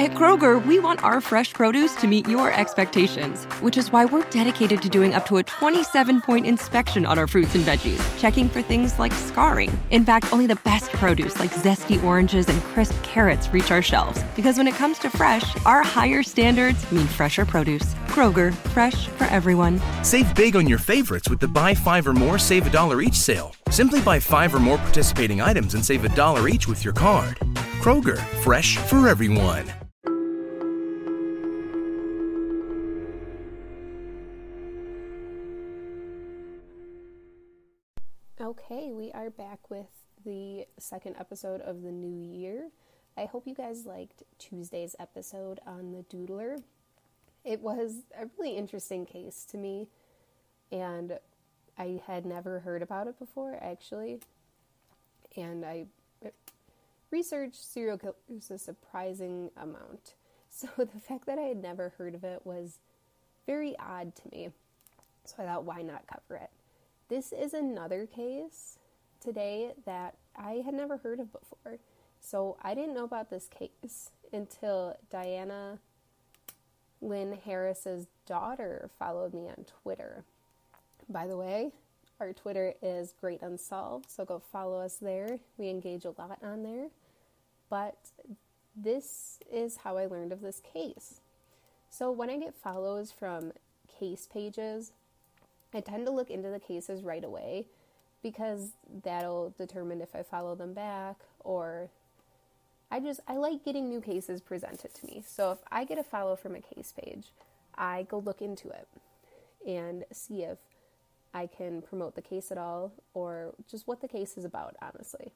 At Kroger, we want our fresh produce to meet your expectations, which is why we're dedicated to doing up to a 27 point inspection on our fruits and veggies, checking for things like scarring. In fact, only the best produce like zesty oranges and crisp carrots reach our shelves. Because when it comes to fresh, our higher standards mean fresher produce. Kroger, fresh for everyone. Save big on your favorites with the buy five or more, save a dollar each sale. Simply buy five or more participating items and save a dollar each with your card. Kroger, fresh for everyone. Okay, we are back with the second episode of the new year. I hope you guys liked Tuesday's episode on the Doodler. It was a really interesting case to me, and I had never heard about it before, actually. And I researched serial killers a surprising amount. So the fact that I had never heard of it was very odd to me. So I thought, why not cover it? This is another case today that I had never heard of before. So I didn't know about this case until Diana Lynn Harris's daughter followed me on Twitter. By the way, our Twitter is Great Unsolved, so go follow us there. We engage a lot on there. But this is how I learned of this case. So when I get follows from case pages, I tend to look into the cases right away because that'll determine if I follow them back or I just I like getting new cases presented to me. So if I get a follow from a case page, I go look into it and see if I can promote the case at all or just what the case is about, honestly.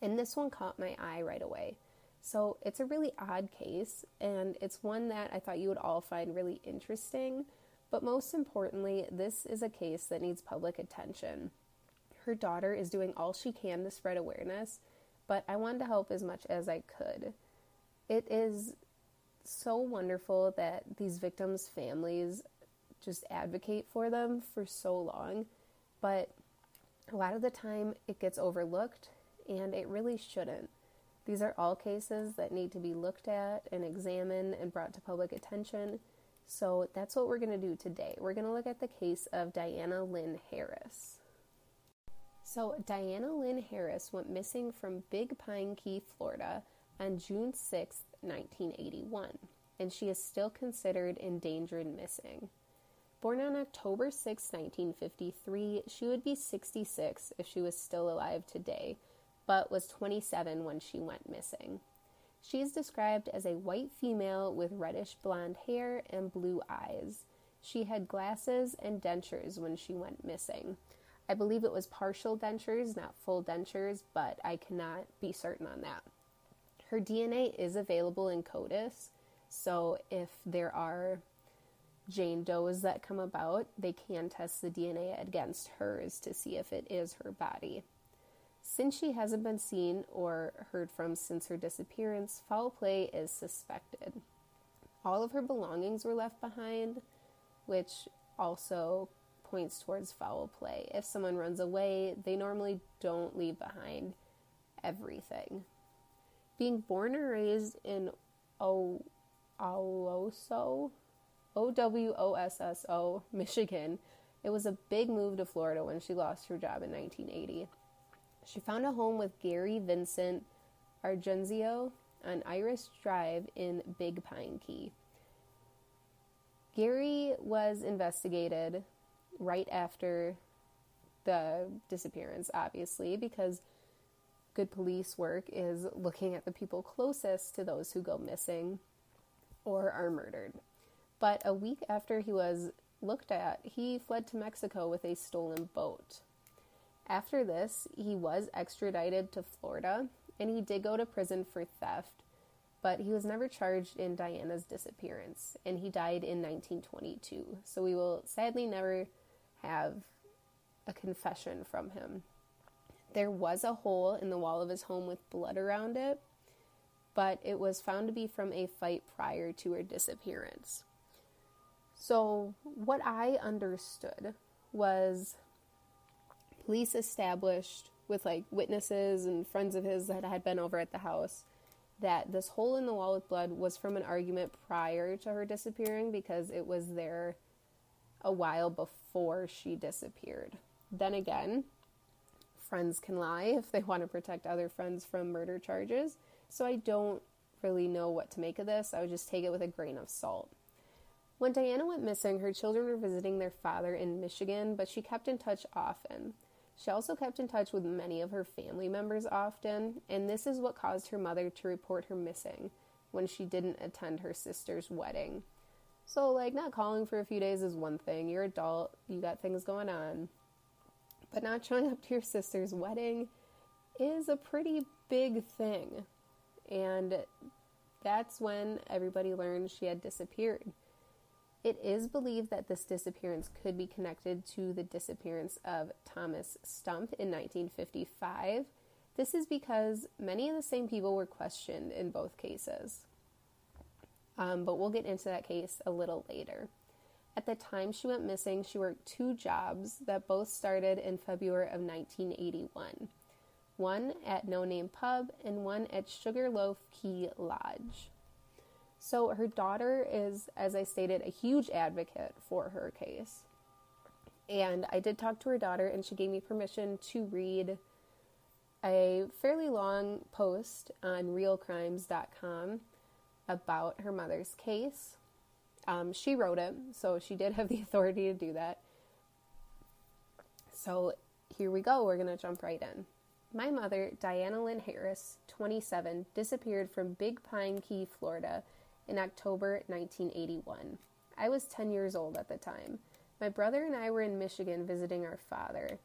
And this one caught my eye right away. So it's a really odd case, and it's one that I thought you would all find really interesting. But most importantly, this is a case that needs public attention. Her daughter is doing all she can to spread awareness, but I wanted to help as much as I could. It is so wonderful that these victims' families just advocate for them for so long, but a lot of the time it gets overlooked and it really shouldn't. These are all cases that need to be looked at and examined and brought to public attention. So that's what we're going to do today. We're going to look at the case of Diana Lynn Harris. So, Diana Lynn Harris went missing from Big Pine Key, Florida on June 6, 1981, and she is still considered endangered missing. Born on October 6, 1953, she would be 66 if she was still alive today but was 27 when she went missing. She is described as a white female with reddish blonde hair and blue eyes. She had glasses and dentures when she went missing. I believe it was partial dentures, not full dentures, but I cannot be certain on that. Her DNA is available in CODIS, so if there are Jane Does that come about, they can test the DNA against hers to see if it is her body. Since she hasn't been seen or heard from since her disappearance, foul play is suspected. All of her belongings were left behind, which also points towards foul play. If someone runs away, they normally don't leave behind everything. Being born and raised in o- O W O S S O, Michigan, it was a big move to Florida when she lost her job in 1980. She found a home with Gary Vincent Argenzio on Iris Drive in Big Pine Key. Gary was investigated right after the disappearance, obviously, because good police work is looking at the people closest to those who go missing or are murdered. But a week after he was looked at, he fled to Mexico with a stolen boat. After this, he was extradited to Florida and he did go to prison for theft, but he was never charged in Diana's disappearance and he died in 1922. So we will sadly never have a confession from him. There was a hole in the wall of his home with blood around it, but it was found to be from a fight prior to her disappearance. So, what I understood was police established with like witnesses and friends of his that had been over at the house that this hole in the wall with blood was from an argument prior to her disappearing because it was there a while before she disappeared. Then again, friends can lie if they want to protect other friends from murder charges. So I don't really know what to make of this. I would just take it with a grain of salt. When Diana went missing, her children were visiting their father in Michigan, but she kept in touch often. She also kept in touch with many of her family members often, and this is what caused her mother to report her missing when she didn't attend her sister's wedding. So, like, not calling for a few days is one thing. You're adult, you got things going on. But not showing up to your sister's wedding is a pretty big thing. And that's when everybody learned she had disappeared. It is believed that this disappearance could be connected to the disappearance of Thomas Stump in 1955. This is because many of the same people were questioned in both cases. Um, but we'll get into that case a little later. At the time she went missing, she worked two jobs that both started in February of 1981 one at No Name Pub and one at Sugarloaf Key Lodge. So her daughter is, as I stated, a huge advocate for her case. And I did talk to her daughter, and she gave me permission to read a fairly long post on realcrimes.com about her mother's case. Um, she wrote it, so she did have the authority to do that. So here we go. We're going to jump right in. My mother, Diana Lynn Harris, 27, disappeared from Big Pine Key, Florida in October 1981. I was 10 years old at the time. My brother and I were in Michigan visiting our father.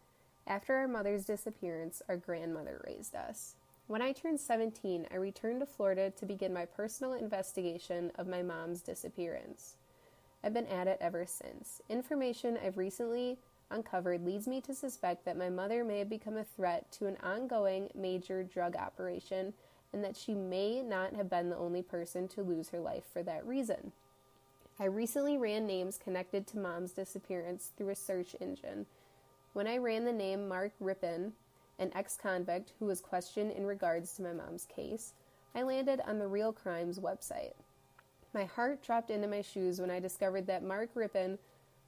After our mother's disappearance, our grandmother raised us. When I turned 17, I returned to Florida to begin my personal investigation of my mom's disappearance. I've been at it ever since. Information I've recently uncovered leads me to suspect that my mother may have become a threat to an ongoing major drug operation and that she may not have been the only person to lose her life for that reason. I recently ran names connected to mom's disappearance through a search engine. When I ran the name Mark Rippin, an ex convict who was questioned in regards to my mom's case, I landed on the Real Crimes website. My heart dropped into my shoes when I discovered that Mark Rippin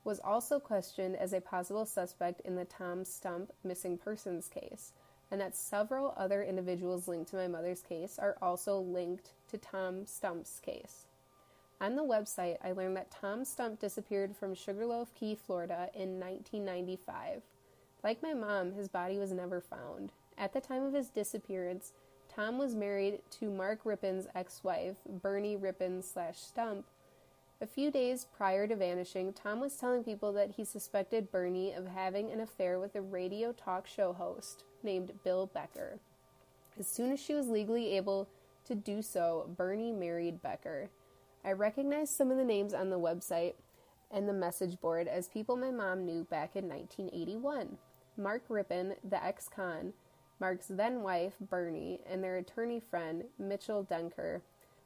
was also questioned as a possible suspect in the Tom Stump missing persons case and that several other individuals linked to my mother's case are also linked to Tom Stump's case. On the website, I learned that Tom Stump disappeared from Sugarloaf Key, Florida in 1995. Like my mom, his body was never found. At the time of his disappearance, Tom was married to Mark Rippin's ex-wife, Bernie Rippin slash Stump. A few days prior to vanishing, Tom was telling people that he suspected Bernie of having an affair with a radio talk show host named Bill Becker. As soon as she was legally able to do so, Bernie married Becker. I recognized some of the names on the website and the message board as people my mom knew back in 1981. Mark Rippin, the ex con, Mark's then wife, Bernie, and their attorney friend, Mitchell Denker,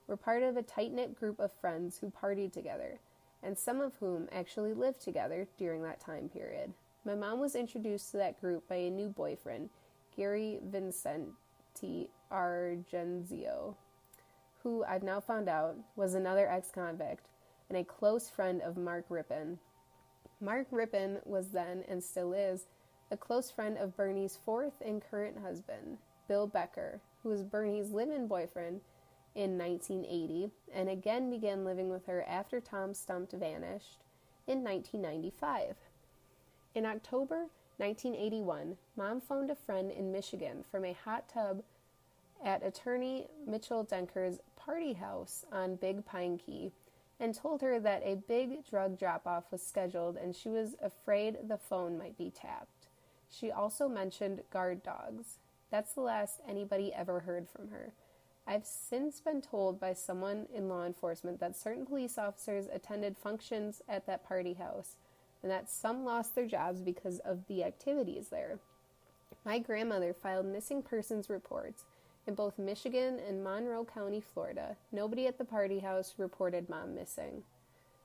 were part of a tight knit group of friends who partied together, and some of whom actually lived together during that time period. My mom was introduced to that group by a new boyfriend Gary Vincenti Argenzio, who I've now found out was another ex convict and a close friend of Mark Rippin. Mark Rippin was then, and still is, a close friend of Bernie's fourth and current husband, Bill Becker, who was Bernie's live in boyfriend in 1980 and again began living with her after Tom Stump vanished in 1995. In October 1981, Mom phoned a friend in Michigan from a hot tub at attorney Mitchell Denker's party house on Big Pine Key and told her that a big drug drop off was scheduled and she was afraid the phone might be tapped. She also mentioned guard dogs. That's the last anybody ever heard from her. I've since been told by someone in law enforcement that certain police officers attended functions at that party house and that some lost their jobs because of the activities there. My grandmother filed missing persons reports in both Michigan and Monroe County, Florida. Nobody at the party house reported mom missing.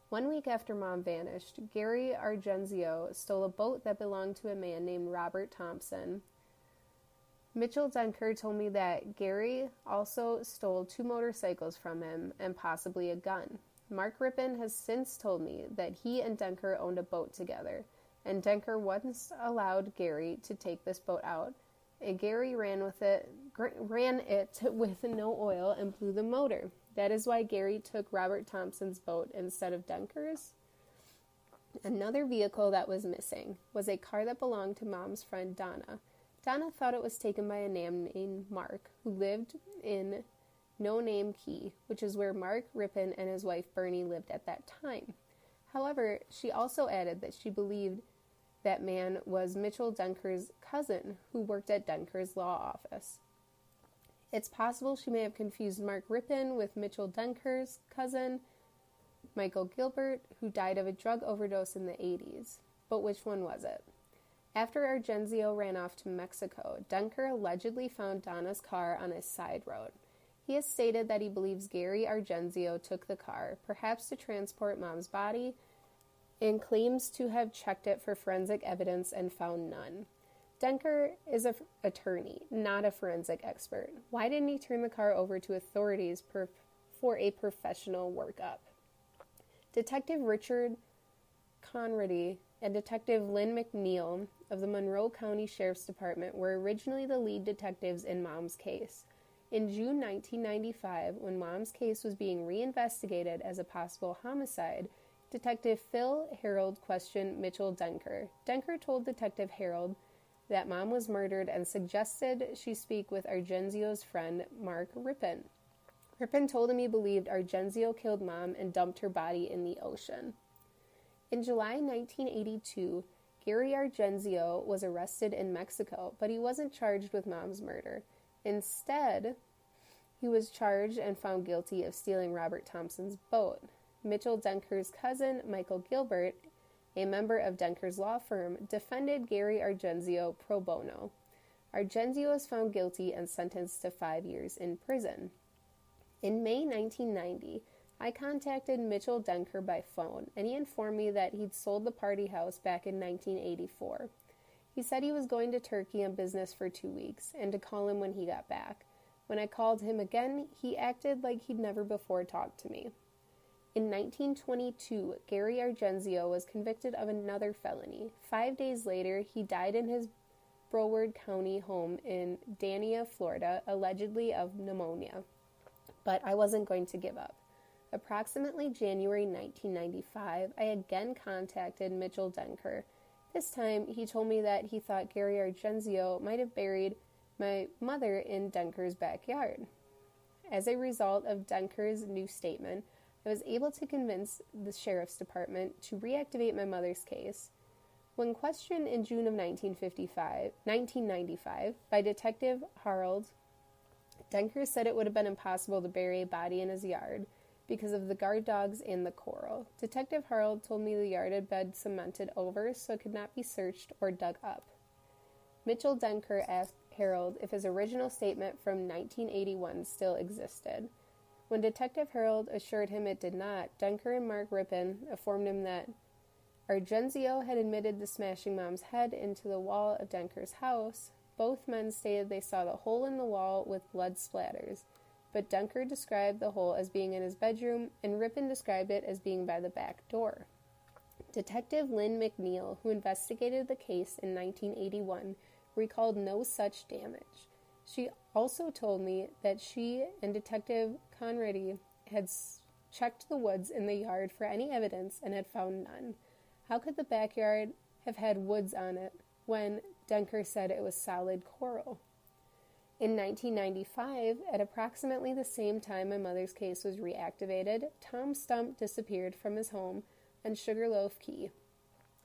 One week after mom vanished, Gary Argenzio stole a boat that belonged to a man named Robert Thompson. Mitchell Denker told me that Gary also stole two motorcycles from him and possibly a gun. Mark Rippin has since told me that he and Denker owned a boat together, and Denker once allowed Gary to take this boat out, and Gary ran with it, ran it with no oil and blew the motor. That is why Gary took Robert Thompson's boat instead of Denker's. Another vehicle that was missing was a car that belonged to mom's friend Donna. Donna thought it was taken by a man named Mark, who lived in No Name Key, which is where Mark Rippin and his wife Bernie lived at that time. However, she also added that she believed that man was Mitchell Denker's cousin, who worked at Denker's law office. It's possible she may have confused Mark Rippin with Mitchell Denker's cousin, Michael Gilbert, who died of a drug overdose in the 80s. But which one was it? After Argenzio ran off to Mexico, Denker allegedly found Donna's car on a side road. He has stated that he believes Gary Argenzio took the car, perhaps to transport mom's body, and claims to have checked it for forensic evidence and found none. Denker is an f- attorney, not a forensic expert. Why didn't he turn the car over to authorities per- for a professional workup? Detective Richard Conrady and Detective Lynn McNeil of the Monroe County Sheriff's Department were originally the lead detectives in Mom's case. In June 1995, when Mom's case was being reinvestigated as a possible homicide, Detective Phil Harold questioned Mitchell Denker. Denker told Detective Harold that mom was murdered and suggested she speak with Argenzio's friend, Mark Rippin. Rippin told him he believed Argenzio killed mom and dumped her body in the ocean. In July 1982, Gary Argenzio was arrested in Mexico, but he wasn't charged with mom's murder. Instead, he was charged and found guilty of stealing Robert Thompson's boat. Mitchell Denker's cousin, Michael Gilbert, a member of Denker's law firm, defended Gary Argenzio pro bono. Argenzio was found guilty and sentenced to five years in prison. In May 1990, I contacted Mitchell Denker by phone, and he informed me that he'd sold the party house back in 1984. He said he was going to Turkey on business for two weeks and to call him when he got back. When I called him again, he acted like he'd never before talked to me. In 1922, Gary Argenzio was convicted of another felony. Five days later, he died in his Broward County home in Dania, Florida, allegedly of pneumonia. But I wasn't going to give up. Approximately January 1995, I again contacted Mitchell Denker. This time, he told me that he thought Gary Argenzio might have buried my mother in Denker's backyard. As a result of Denker's new statement, I was able to convince the sheriff's department to reactivate my mother's case. When questioned in June of 1955, 1995 by Detective Harold, Denker said it would have been impossible to bury a body in his yard because of the guard dogs and the coral. Detective Harold told me the yard had been cemented over so it could not be searched or dug up. Mitchell Denker asked Harold if his original statement from 1981 still existed. When Detective Harold assured him it did not, Denker and Mark Rippin informed him that Argenzio had admitted to smashing Mom's head into the wall of Denker's house. Both men stated they saw the hole in the wall with blood splatters, but Denker described the hole as being in his bedroom, and Rippin described it as being by the back door. Detective Lynn McNeil, who investigated the case in 1981, recalled no such damage. She also told me that she and Detective Conrady had checked the woods in the yard for any evidence and had found none. How could the backyard have had woods on it when Denker said it was solid coral? In 1995, at approximately the same time my mother's case was reactivated, Tom Stump disappeared from his home on Sugarloaf Key.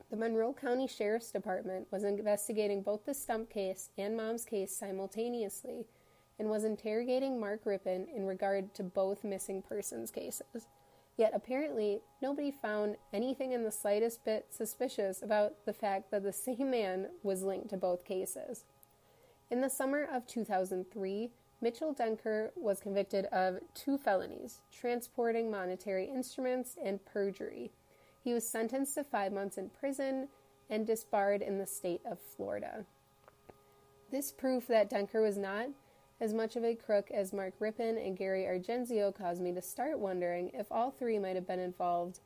The Monroe County Sheriff's Department was investigating both the Stump case and Mom's case simultaneously and was interrogating Mark Rippin in regard to both missing persons cases. Yet apparently, nobody found anything in the slightest bit suspicious about the fact that the same man was linked to both cases. In the summer of 2003, Mitchell Denker was convicted of two felonies transporting monetary instruments and perjury. He was sentenced to five months in prison and disbarred in the state of Florida. This proof that Denker was not as much of a crook as Mark Rippon and Gary Argenzio caused me to start wondering if all three might have been involved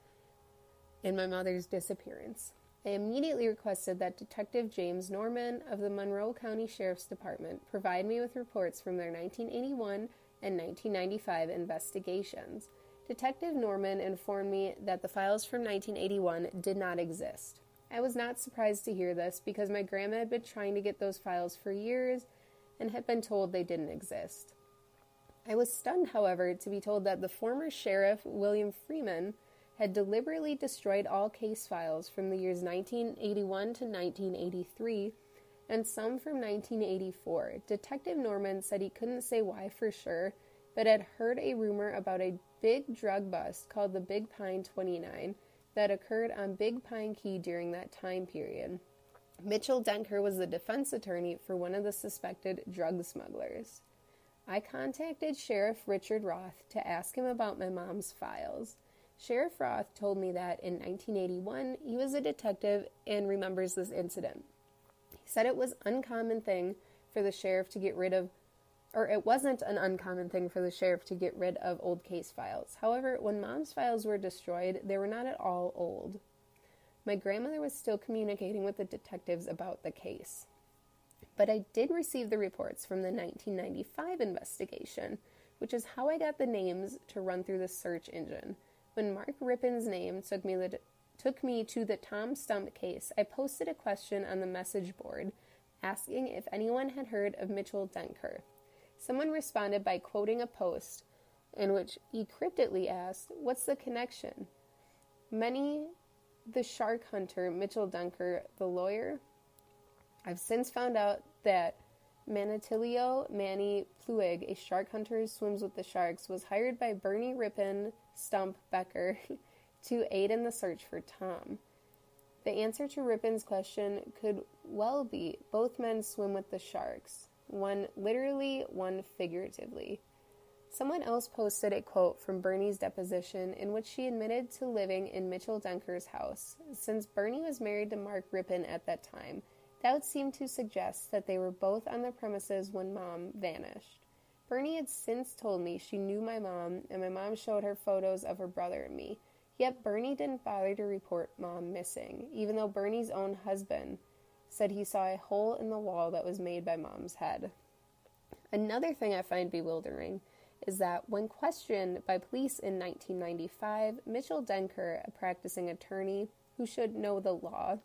in my mother's disappearance. I immediately requested that Detective James Norman of the Monroe County Sheriff's Department provide me with reports from their 1981 and 1995 investigations. Detective Norman informed me that the files from 1981 did not exist. I was not surprised to hear this because my grandma had been trying to get those files for years and had been told they didn't exist. I was stunned, however, to be told that the former sheriff, William Freeman, had deliberately destroyed all case files from the years 1981 to 1983 and some from 1984. Detective Norman said he couldn't say why for sure, but had heard a rumor about a big drug bust called the Big Pine 29 that occurred on Big Pine Key during that time period. Mitchell Denker was the defense attorney for one of the suspected drug smugglers. I contacted Sheriff Richard Roth to ask him about my mom's files. Sheriff Roth told me that in 1981 he was a detective and remembers this incident. He said it was uncommon thing for the sheriff to get rid of or it wasn't an uncommon thing for the sheriff to get rid of old case files. However, when mom's files were destroyed, they were not at all old. My grandmother was still communicating with the detectives about the case. But I did receive the reports from the 1995 investigation, which is how I got the names to run through the search engine. When Mark Rippon's name took me, the, took me to the Tom Stump case, I posted a question on the message board asking if anyone had heard of Mitchell Denker. Someone responded by quoting a post in which he cryptically asked, What's the connection? Many the shark hunter Mitchell Denker, the lawyer. I've since found out that Manatilio Manny Pluig, a shark hunter who swims with the sharks, was hired by Bernie Rippon Stump Becker to aid in the search for Tom. The answer to Rippon's question could well be both men swim with the sharks, one literally, one figuratively. Someone else posted a quote from Bernie's deposition in which she admitted to living in Mitchell Denker's house. Since Bernie was married to Mark Rippon at that time, that would seem to suggest that they were both on the premises when mom vanished. Bernie had since told me she knew my mom, and my mom showed her photos of her brother and me. Yet Bernie didn't bother to report mom missing, even though Bernie's own husband said he saw a hole in the wall that was made by mom's head. Another thing I find bewildering is that when questioned by police in 1995, Mitchell Denker, a practicing attorney who should know the law,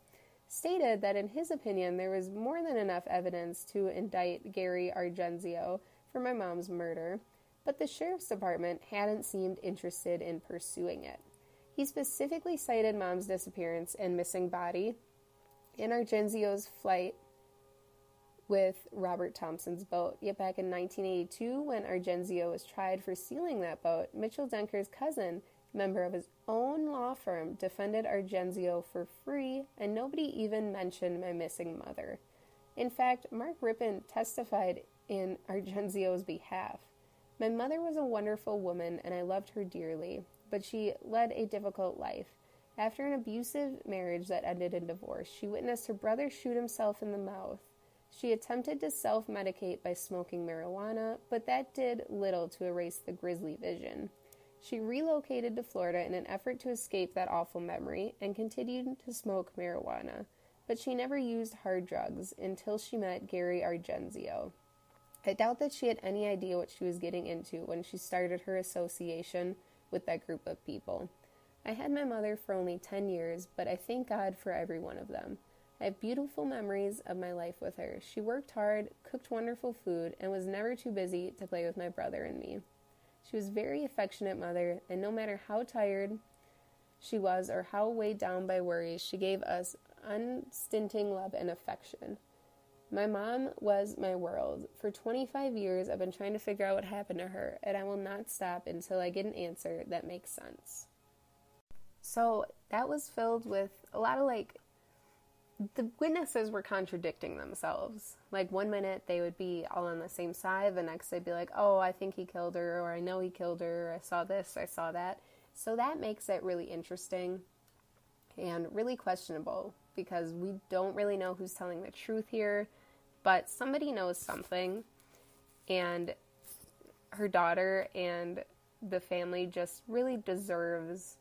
stated that in his opinion there was more than enough evidence to indict Gary Argenzio for my mom's murder, but the sheriff's department hadn't seemed interested in pursuing it. He specifically cited mom's disappearance and missing body in Argenzio's flight with Robert Thompson's boat. Yet back in 1982, when Argenzio was tried for stealing that boat, Mitchell Denker's cousin, member of his own law firm, defended Argenzio for free, and nobody even mentioned my missing mother. In fact, Mark Rippon testified in Argenzio's behalf. My mother was a wonderful woman, and I loved her dearly, but she led a difficult life. After an abusive marriage that ended in divorce, she witnessed her brother shoot himself in the mouth. She attempted to self medicate by smoking marijuana, but that did little to erase the grisly vision. She relocated to Florida in an effort to escape that awful memory and continued to smoke marijuana, but she never used hard drugs until she met Gary Argenzio. I doubt that she had any idea what she was getting into when she started her association with that group of people. I had my mother for only 10 years, but I thank God for every one of them. I have beautiful memories of my life with her. She worked hard, cooked wonderful food, and was never too busy to play with my brother and me. She was a very affectionate mother, and no matter how tired she was or how weighed down by worries, she gave us unstinting love and affection. My mom was my world. For 25 years, I've been trying to figure out what happened to her, and I will not stop until I get an answer that makes sense. So that was filled with a lot of like the witnesses were contradicting themselves. Like one minute they would be all on the same side, the next they'd be like, "Oh, I think he killed her," or "I know he killed her," "I saw this, I saw that." So that makes it really interesting and really questionable because we don't really know who's telling the truth here. but somebody knows something, and her daughter and the family just really deserves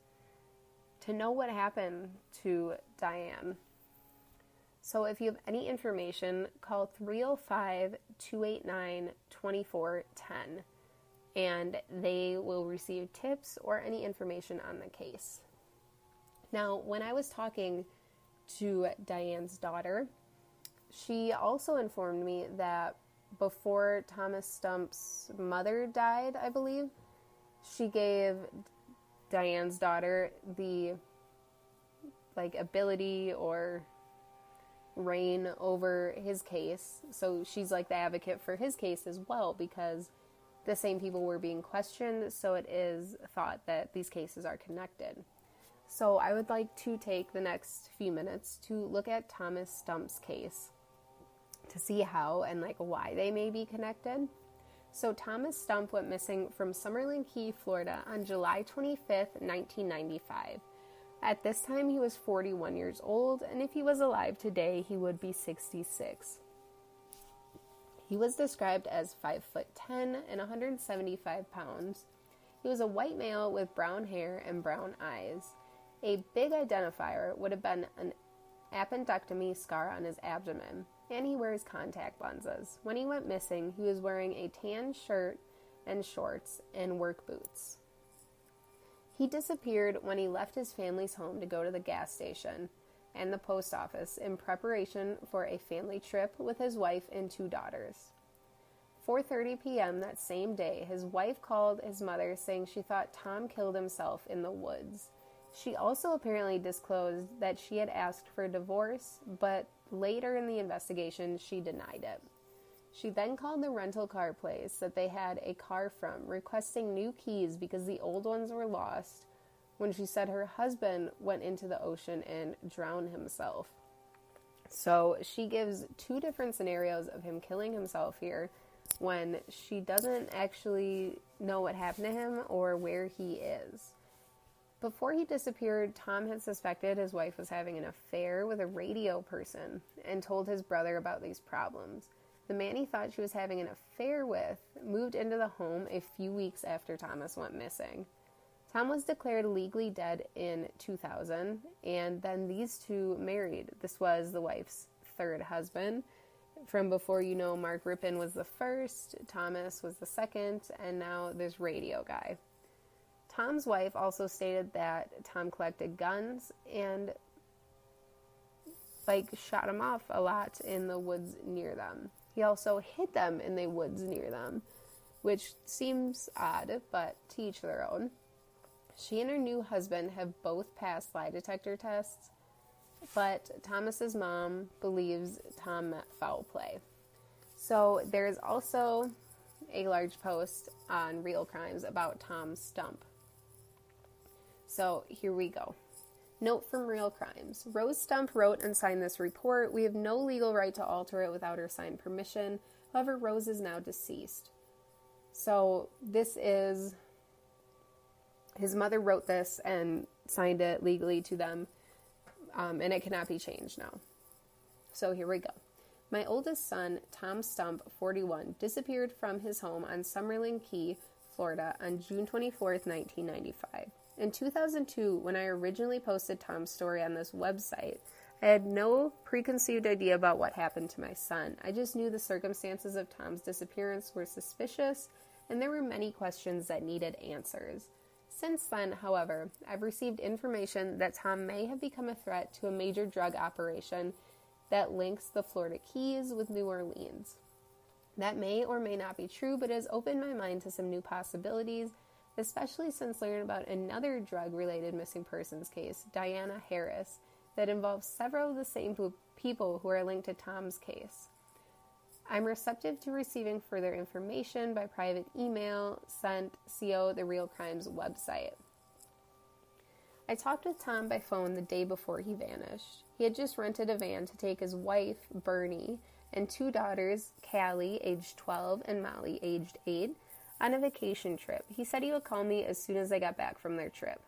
to know what happened to Diane. So if you have any information, call 305 289 2410 and they will receive tips or any information on the case. Now, when I was talking to Diane's daughter, she also informed me that before Thomas Stump's mother died, I believe, she gave Diane's daughter the like ability or reign over his case. So she's like the advocate for his case as well because the same people were being questioned, so it is thought that these cases are connected. So I would like to take the next few minutes to look at Thomas Stump's case to see how and like why they may be connected. So Thomas Stump went missing from Summerland Key, Florida on July 25th, 1995. At this time he was 41 years old and if he was alive today he would be 66. He was described as 5 foot 10 and 175 pounds. He was a white male with brown hair and brown eyes. A big identifier would have been an appendectomy scar on his abdomen, and he wears contact lenses. When he went missing, he was wearing a tan shirt and shorts and work boots. He disappeared when he left his family's home to go to the gas station and the post office in preparation for a family trip with his wife and two daughters. 4:30 p.m. that same day, his wife called his mother saying she thought Tom killed himself in the woods. She also apparently disclosed that she had asked for a divorce, but later in the investigation she denied it. She then called the rental car place that they had a car from, requesting new keys because the old ones were lost when she said her husband went into the ocean and drowned himself. So she gives two different scenarios of him killing himself here when she doesn't actually know what happened to him or where he is. Before he disappeared, Tom had suspected his wife was having an affair with a radio person and told his brother about these problems. The man he thought she was having an affair with moved into the home a few weeks after Thomas went missing. Tom was declared legally dead in 2000, and then these two married. This was the wife's third husband. From before you know, Mark Rippon was the first, Thomas was the second, and now this radio guy. Tom's wife also stated that Tom collected guns and like shot them off a lot in the woods near them. He also hid them in the woods near them, which seems odd, but to each their own. She and her new husband have both passed lie detector tests, but Thomas's mom believes Tom met foul play. So there's also a large post on Real Crimes about Tom Stump. So here we go. Note from Real Crimes Rose Stump wrote and signed this report. We have no legal right to alter it without her signed permission. However, Rose is now deceased. So this is his mother wrote this and signed it legally to them, um, and it cannot be changed now. So here we go. My oldest son, Tom Stump, 41, disappeared from his home on Summerland Key, Florida on June 24, 1995. In 2002, when I originally posted Tom's story on this website, I had no preconceived idea about what happened to my son. I just knew the circumstances of Tom's disappearance were suspicious, and there were many questions that needed answers. Since then, however, I've received information that Tom may have become a threat to a major drug operation that links the Florida Keys with New Orleans. That may or may not be true, but it has opened my mind to some new possibilities, especially since learning about another drug related missing persons case, Diana Harris, that involves several of the same people who are linked to Tom's case. I'm receptive to receiving further information by private email sent CO the Real Crimes website. I talked with Tom by phone the day before he vanished. He had just rented a van to take his wife, Bernie, and two daughters, Callie, aged 12, and Molly, aged 8, on a vacation trip. He said he would call me as soon as they got back from their trip.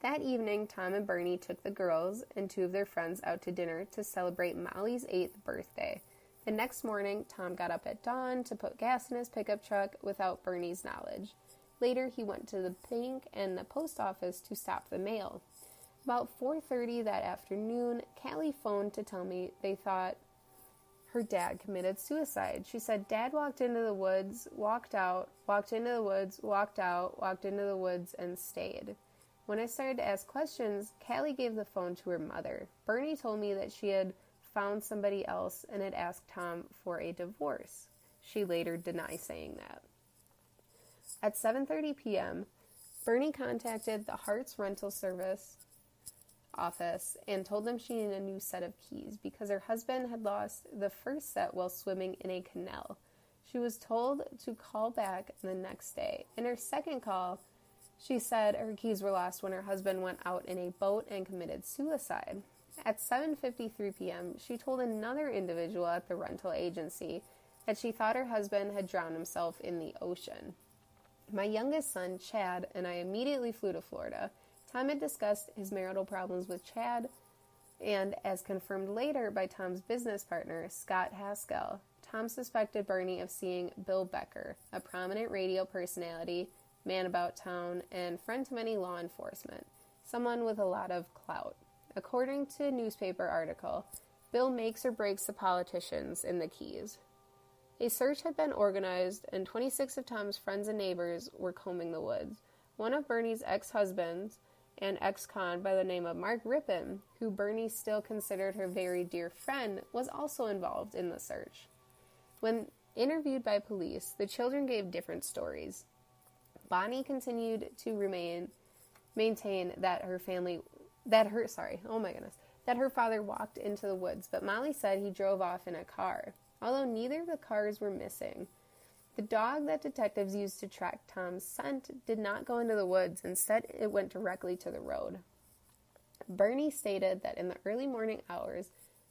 That evening, Tom and Bernie took the girls and two of their friends out to dinner to celebrate Molly's eighth birthday. The next morning, Tom got up at dawn to put gas in his pickup truck without Bernie's knowledge. Later, he went to the bank and the post office to stop the mail. About 4:30 that afternoon, Callie phoned to tell me they thought her dad committed suicide. She said dad walked into the woods, walked out, walked into the woods, walked out, walked into the woods and stayed. When I started to ask questions, Callie gave the phone to her mother. Bernie told me that she had found somebody else and had asked Tom for a divorce. She later denied saying that. At 7:30 p.m., Bernie contacted the Hertz rental service office and told them she needed a new set of keys because her husband had lost the first set while swimming in a canal. She was told to call back the next day. In her second call, she said her keys were lost when her husband went out in a boat and committed suicide. At 7:53 p.m., she told another individual at the rental agency that she thought her husband had drowned himself in the ocean. My youngest son, Chad, and I immediately flew to Florida. Tom had discussed his marital problems with Chad, and as confirmed later by Tom's business partner, Scott Haskell, Tom suspected Bernie of seeing Bill Becker, a prominent radio personality, man about town, and friend to many law enforcement, someone with a lot of clout. According to a newspaper article, Bill makes or breaks the politicians in the Keys. A search had been organized, and 26 of Tom's friends and neighbors were combing the woods. One of Bernie's ex husbands, an ex con by the name of Mark Rippon, who Bernie still considered her very dear friend, was also involved in the search. When interviewed by police, the children gave different stories. Bonnie continued to remain maintain that her family that her sorry, oh my goodness, that her father walked into the woods, but Molly said he drove off in a car. Although neither of the cars were missing, the dog that detectives used to track Tom's scent did not go into the woods, instead, it went directly to the road. Bernie stated that in the early morning hours,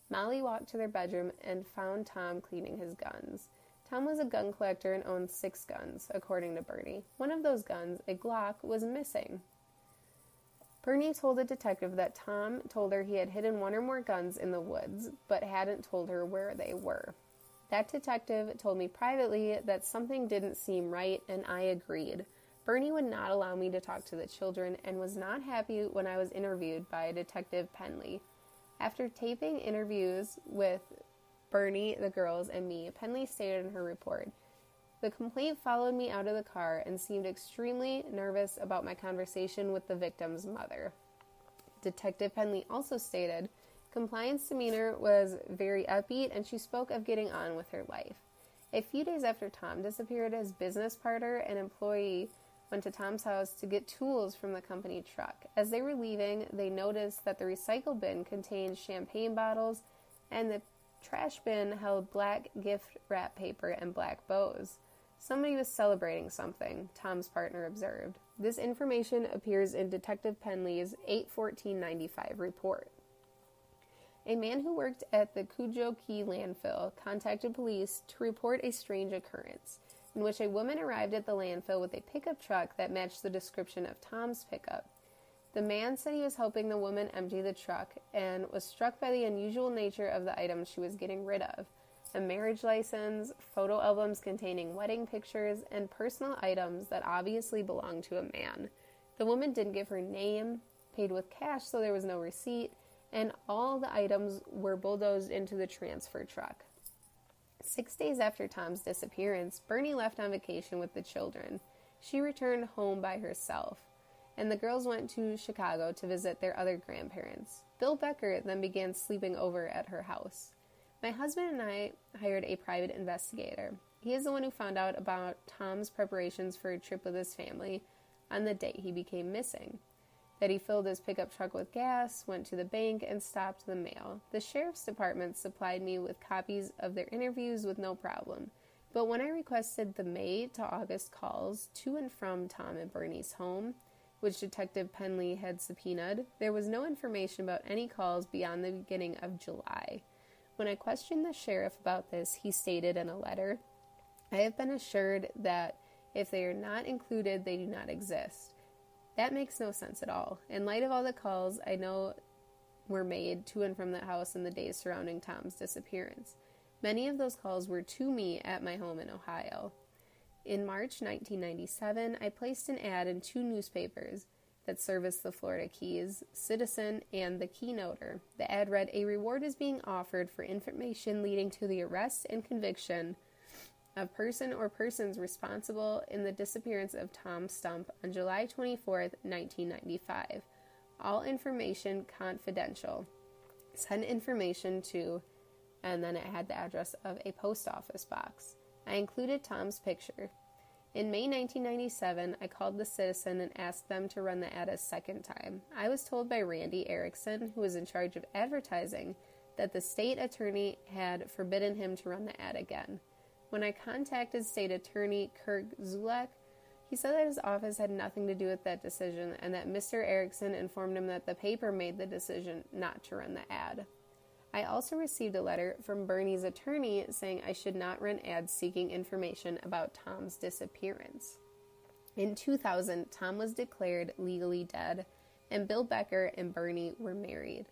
Molly walked to their bedroom and found Tom cleaning his guns. Tom was a gun collector and owned six guns, according to Bernie. One of those guns, a Glock, was missing. Bernie told the detective that Tom told her he had hidden one or more guns in the woods, but hadn't told her where they were. That detective told me privately that something didn't seem right, and I agreed. Bernie would not allow me to talk to the children and was not happy when I was interviewed by Detective Penley. After taping interviews with Bernie, the girls, and me, Penley stated in her report The complaint followed me out of the car and seemed extremely nervous about my conversation with the victim's mother. Detective Penley also stated Compliance demeanor was very upbeat, and she spoke of getting on with her life. A few days after Tom disappeared, his business partner and employee went to Tom's house to get tools from the company truck. As they were leaving, they noticed that the recycle bin contained champagne bottles and the trash bin held black gift wrap paper and black bows. Somebody was celebrating something, Tom's partner observed. This information appears in Detective Penley's 81495 report. A man who worked at the Cudjoe Key landfill contacted police to report a strange occurrence in which a woman arrived at the landfill with a pickup truck that matched the description of Tom's pickup. The man said he was helping the woman empty the truck and was struck by the unusual nature of the items she was getting rid of a marriage license, photo albums containing wedding pictures, and personal items that obviously belonged to a man. The woman didn't give her name, paid with cash so there was no receipt, and all the items were bulldozed into the transfer truck. Six days after Tom's disappearance, Bernie left on vacation with the children. She returned home by herself, and the girls went to Chicago to visit their other grandparents. Bill Becker then began sleeping over at her house. My husband and I hired a private investigator. He is the one who found out about Tom's preparations for a trip with his family on the day he became missing that he filled his pickup truck with gas, went to the bank, and stopped the mail. The sheriff's department supplied me with copies of their interviews with no problem. But when I requested the May to August calls to and from Tom and Bernie's home, which Detective Penley had subpoenaed, there was no information about any calls beyond the beginning of July. When I questioned the sheriff about this, he stated in a letter I have been assured that if they are not included, they do not exist. That makes no sense at all. In light of all the calls I know were made to and from the house in the days surrounding Tom's disappearance, Many of those calls were to me at my home in Ohio. In March 1997, I placed an ad in two newspapers that service the Florida Keys, Citizen, and the Keynoter. The ad read A reward is being offered for information leading to the arrest and conviction of person or persons responsible in the disappearance of Tom Stump on July 24, 1995. All information confidential. Send information to, and then it had the address of a post office box. I included Tom's picture. In May 1997, I called the Citizen and asked them to run the ad a second time. I was told by Randy Erickson, who was in charge of advertising, that the state attorney had forbidden him to run the ad again. When I contacted state attorney Kirk Zuelch, he said that his office had nothing to do with that decision and that Mr. Erickson informed him that the paper made the decision not to run the ad. I also received a letter from Bernie's attorney saying I should not run ads seeking information about Tom's disappearance. In 2000, Tom was declared legally dead, and Bill Becker and Bernie were married.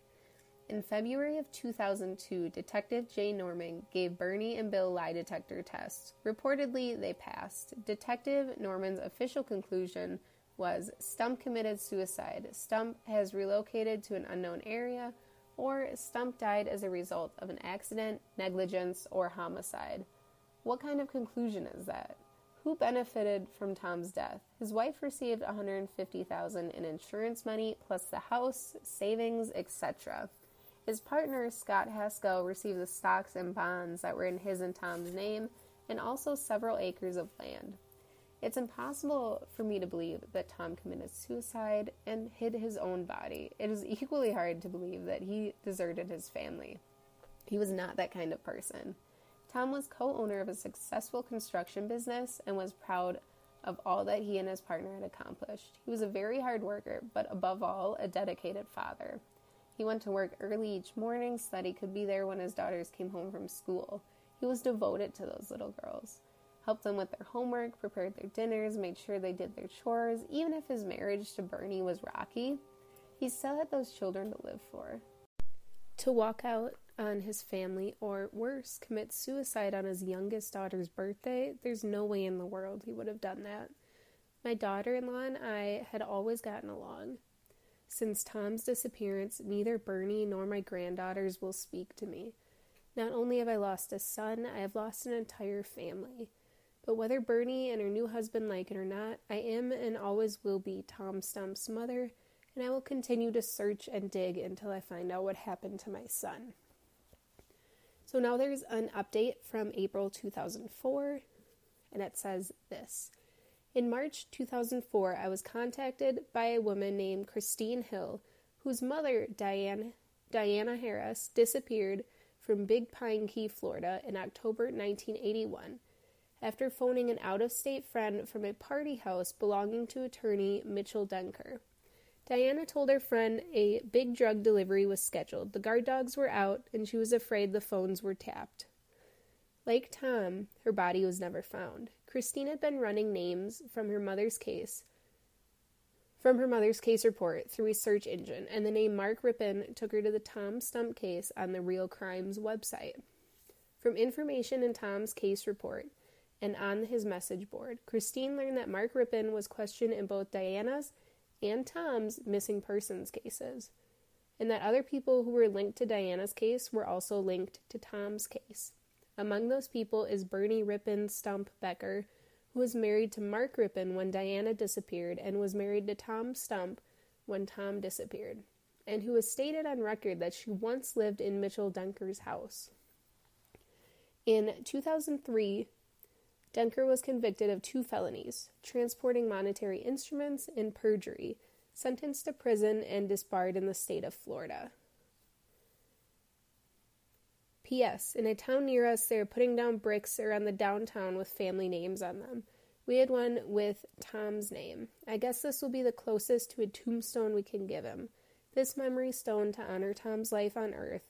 In February of 2002, Detective Jay Norman gave Bernie and Bill lie detector tests. Reportedly, they passed. Detective Norman's official conclusion was Stump committed suicide. Stump has relocated to an unknown area or Stump died as a result of an accident, negligence, or homicide. What kind of conclusion is that? Who benefited from Tom's death? His wife received 150,000 in insurance money plus the house, savings, etc. His partner, Scott Haskell, received the stocks and bonds that were in his and Tom's name and also several acres of land. It's impossible for me to believe that Tom committed suicide and hid his own body. It is equally hard to believe that he deserted his family. He was not that kind of person. Tom was co owner of a successful construction business and was proud of all that he and his partner had accomplished. He was a very hard worker, but above all, a dedicated father. He went to work early each morning so that he could be there when his daughters came home from school. He was devoted to those little girls helped them with their homework, prepared their dinners, made sure they did their chores. Even if his marriage to Bernie was rocky, he still had those children to live for. To walk out on his family, or worse, commit suicide on his youngest daughter's birthday, there's no way in the world he would have done that. My daughter in law and I had always gotten along. Since Tom's disappearance, neither Bernie nor my granddaughters will speak to me. Not only have I lost a son, I have lost an entire family. But whether Bernie and her new husband like it or not, I am and always will be Tom Stump's mother, and I will continue to search and dig until I find out what happened to my son. So now there's an update from April 2004, and it says this. In March 2004, I was contacted by a woman named Christine Hill, whose mother, Diane, Diana Harris, disappeared from Big Pine Key, Florida in October 1981 after phoning an out of state friend from a party house belonging to attorney Mitchell Denker. Diana told her friend a big drug delivery was scheduled. The guard dogs were out, and she was afraid the phones were tapped. Like Tom, her body was never found. Christine had been running names from her mother's case from her mother's case report through a search engine, and the name Mark Rippin took her to the Tom Stump case on the Real Crimes website. From information in Tom's case report, and on his message board. Christine learned that Mark Rippin was questioned in both Diana's and Tom's missing persons cases, and that other people who were linked to Diana's case were also linked to Tom's case. Among those people is Bernie Rippin Stump Becker, who was married to Mark Rippin when Diana disappeared and was married to Tom Stump when Tom disappeared, and who has stated on record that she once lived in Mitchell Denker's house. In 2003, Denker was convicted of two felonies transporting monetary instruments and perjury, sentenced to prison, and disbarred in the state of Florida. P.S. In a town near us, they are putting down bricks around the downtown with family names on them. We had one with Tom's name. I guess this will be the closest to a tombstone we can give him. This memory stone to honor Tom's life on earth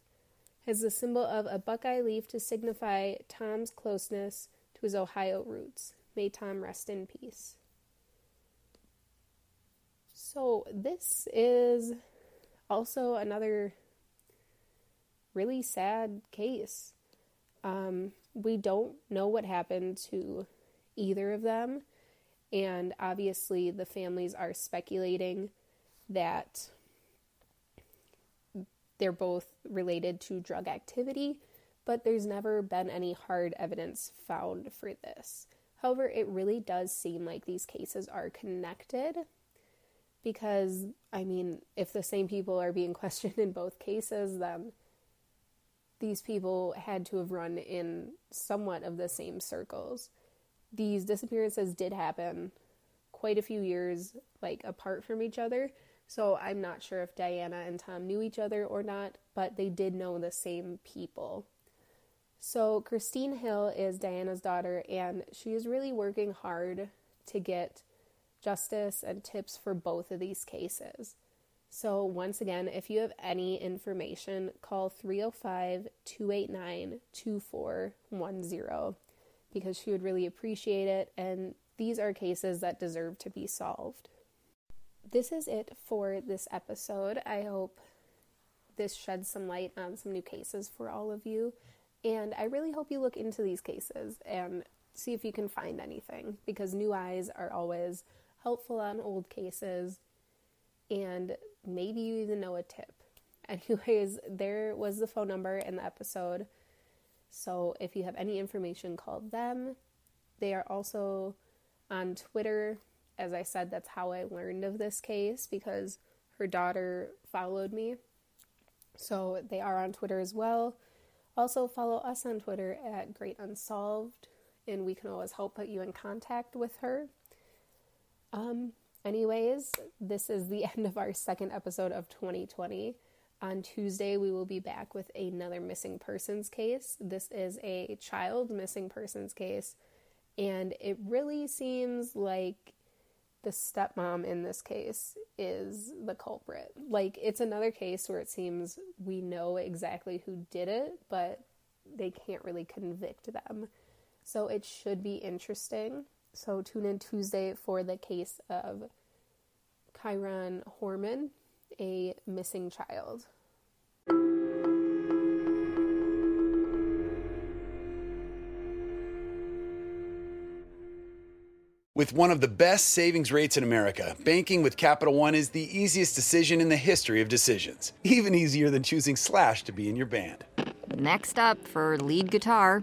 has the symbol of a buckeye leaf to signify Tom's closeness to his Ohio roots. May Tom rest in peace. So, this is also another really sad case. Um, we don't know what happened to either of them, and obviously the families are speculating that they're both related to drug activity, but there's never been any hard evidence found for this. However, it really does seem like these cases are connected because, I mean, if the same people are being questioned in both cases, then these people had to have run in somewhat of the same circles. These disappearances did happen quite a few years like apart from each other. So I'm not sure if Diana and Tom knew each other or not, but they did know the same people. So Christine Hill is Diana's daughter and she is really working hard to get justice and tips for both of these cases. So, once again, if you have any information, call 305 289 2410 because she would really appreciate it. And these are cases that deserve to be solved. This is it for this episode. I hope this sheds some light on some new cases for all of you. And I really hope you look into these cases and see if you can find anything because new eyes are always helpful on old cases. And maybe you even know a tip. Anyways, there was the phone number in the episode. So if you have any information, call them. They are also on Twitter. As I said, that's how I learned of this case because her daughter followed me. So they are on Twitter as well. Also, follow us on Twitter at Great Unsolved, and we can always help put you in contact with her. Um, Anyways, this is the end of our second episode of 2020. On Tuesday, we will be back with another missing persons case. This is a child missing persons case, and it really seems like the stepmom in this case is the culprit. Like, it's another case where it seems we know exactly who did it, but they can't really convict them. So, it should be interesting. So tune in Tuesday for the case of Kyron Horman, a missing child. With one of the best savings rates in America, banking with Capital One is the easiest decision in the history of decisions. Even easier than choosing Slash to be in your band. Next up for lead guitar.